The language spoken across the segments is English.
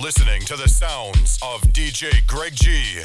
listening to the sounds of DJ Greg G.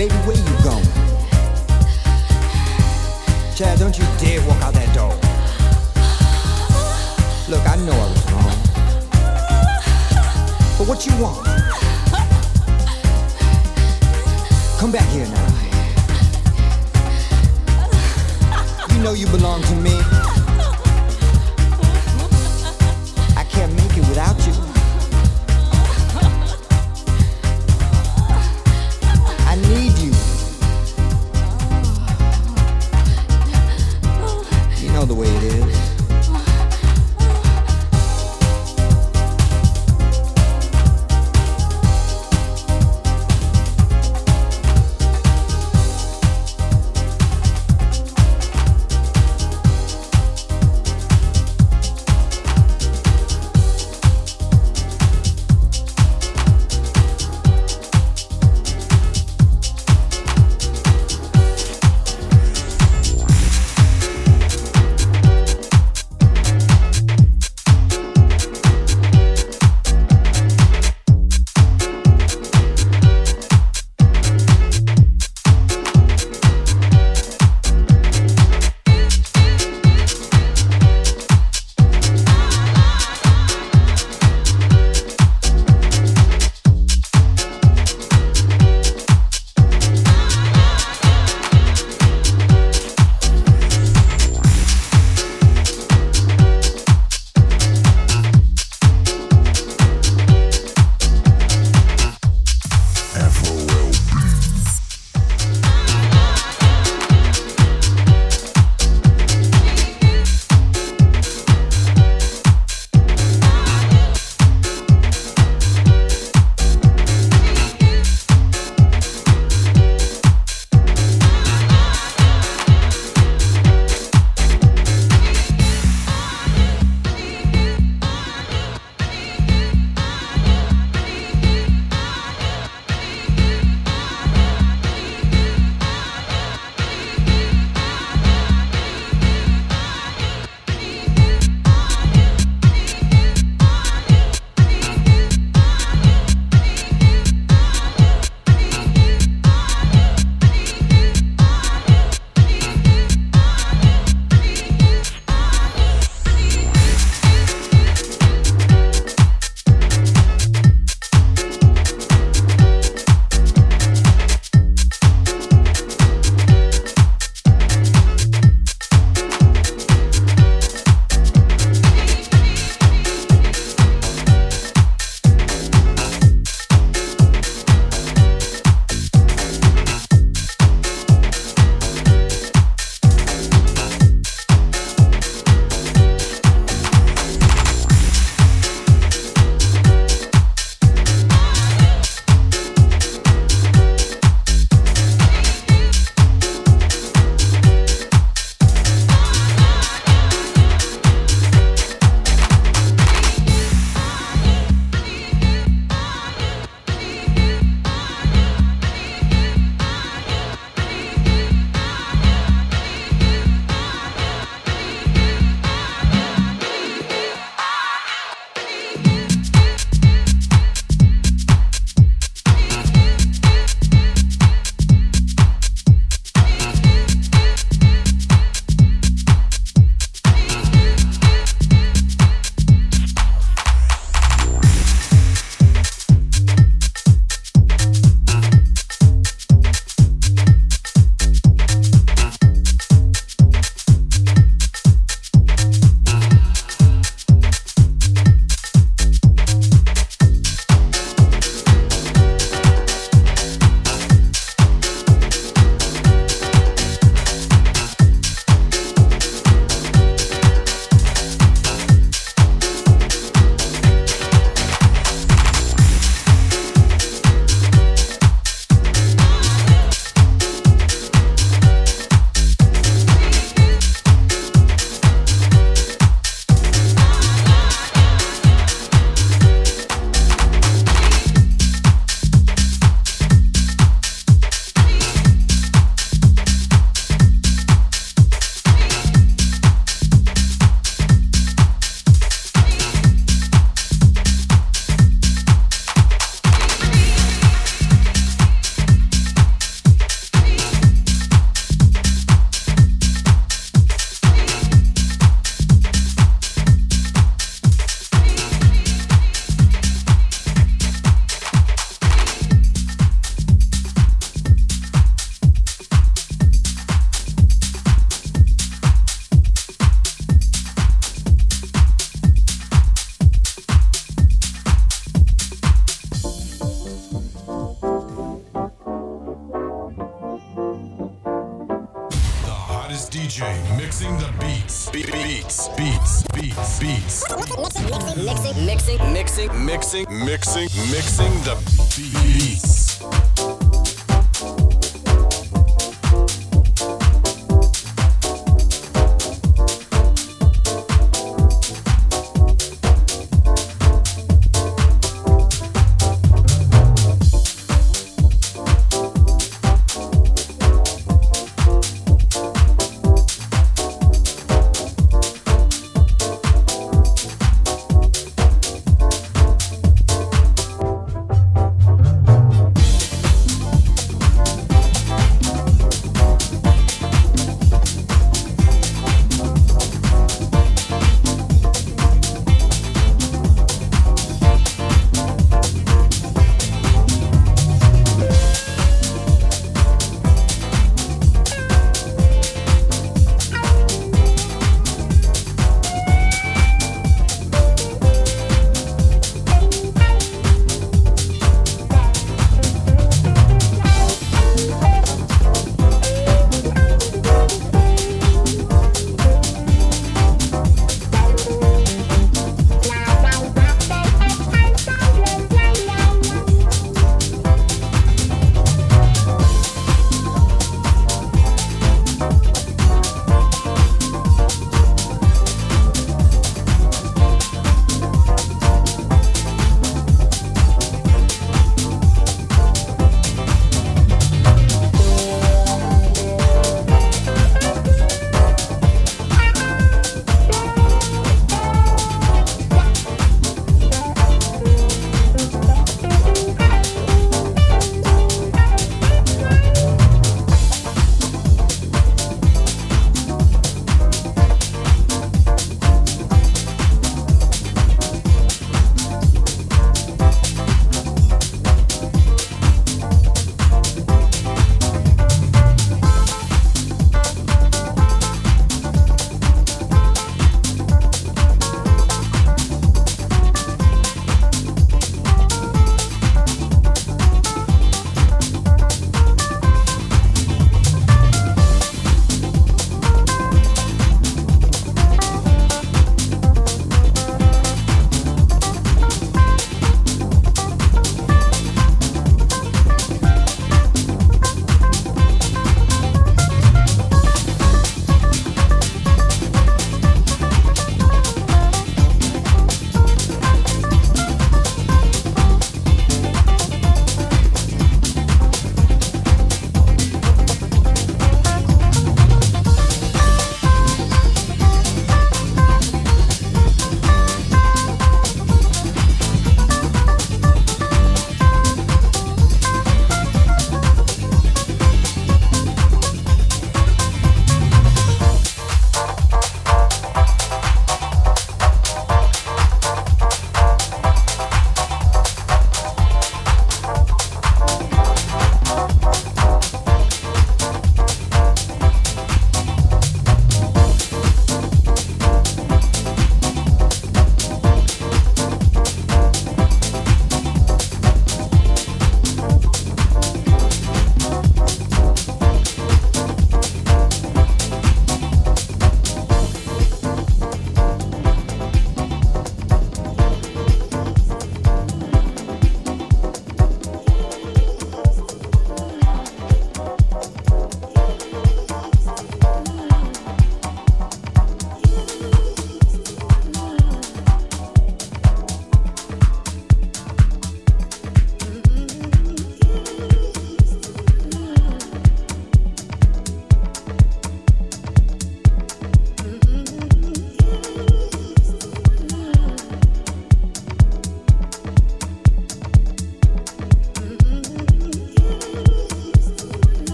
Baby, where you going? Child, don't you dare walk out that door. Look, I know I was wrong. But what you want? Come back here now. You know you belong to me. DJ mixing the beats. Be- beats, beats, beats, beats. Mixing, mixing, mixing, mixing, Mixing, mixing, mixing the beats.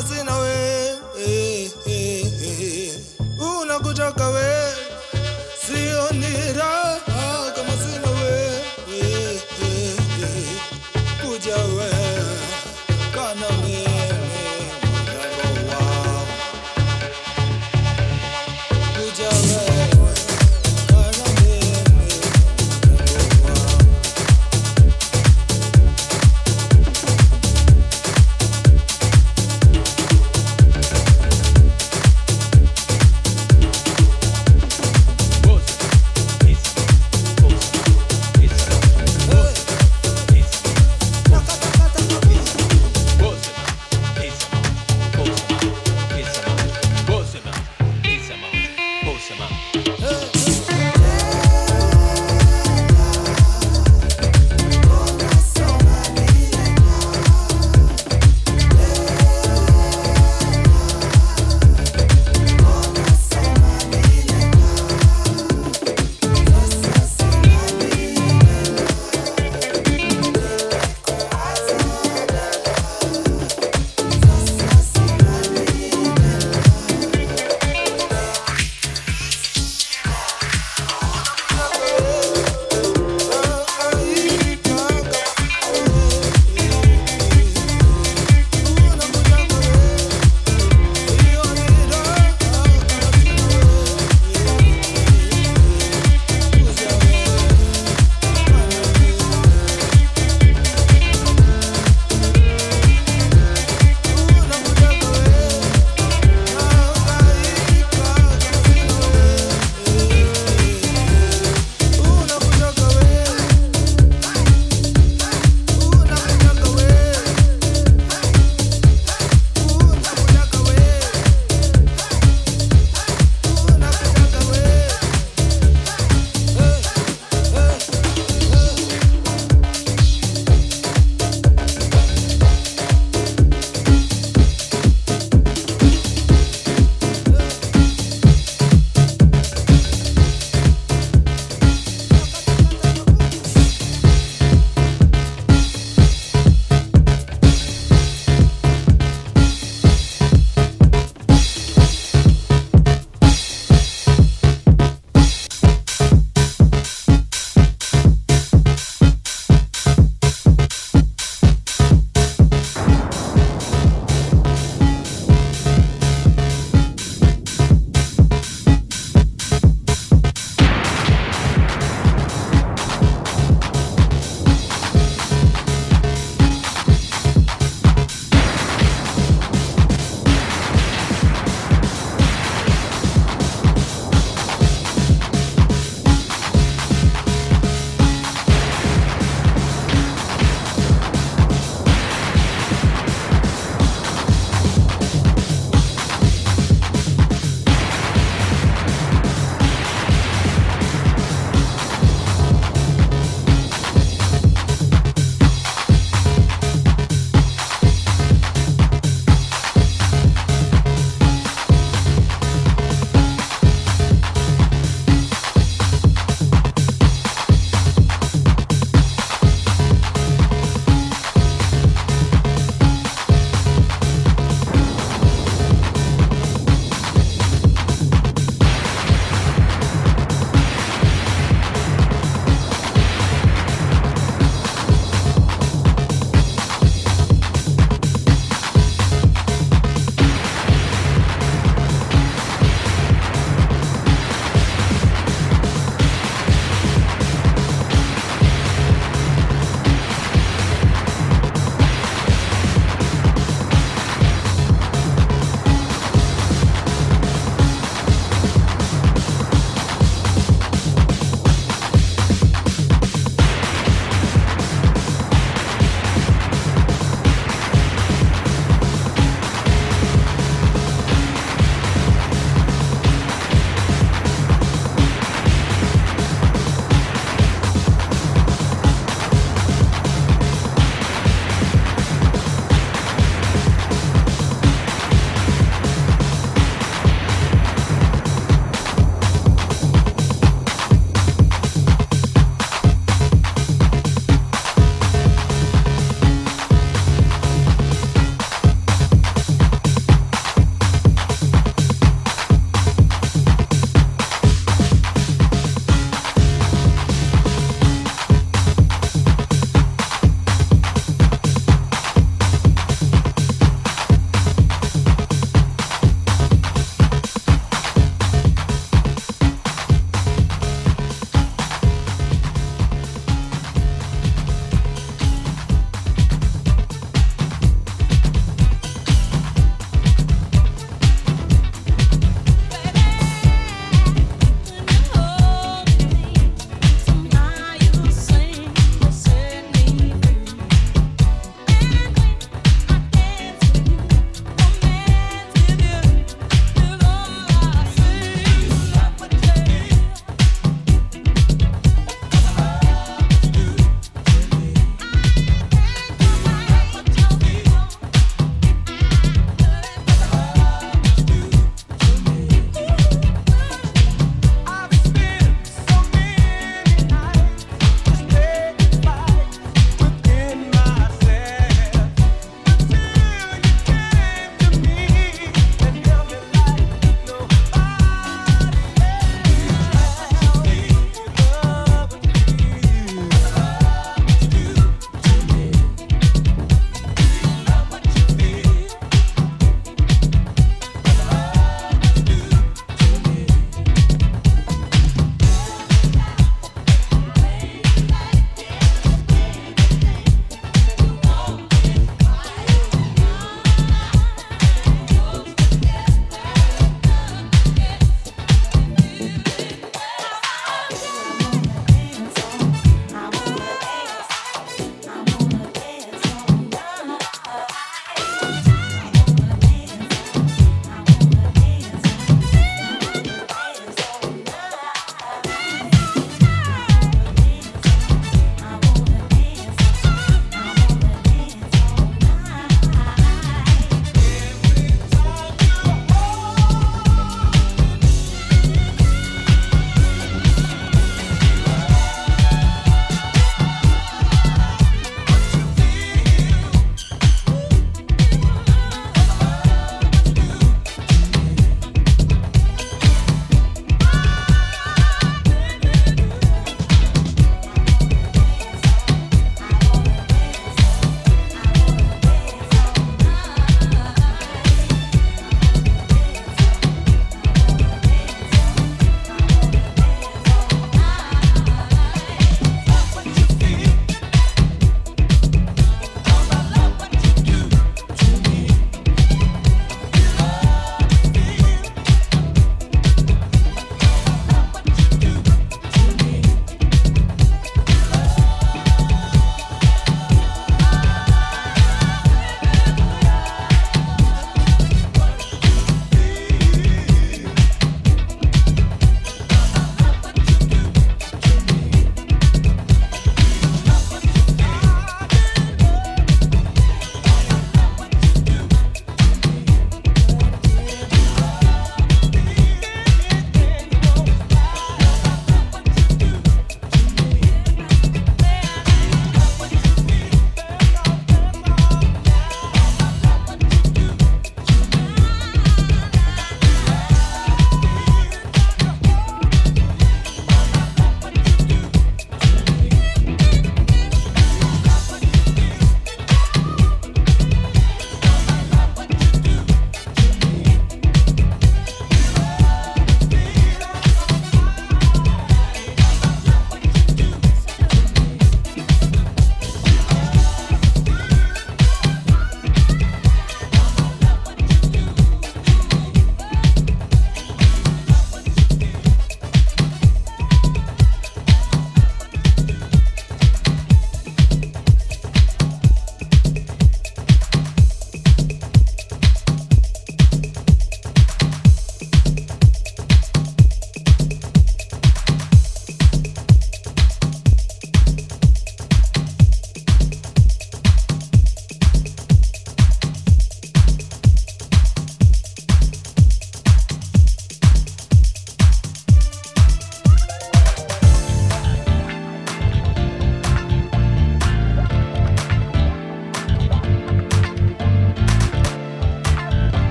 Kama sina we eh, eh, eh, unakutaka we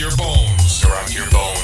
your bones. Rock your bones.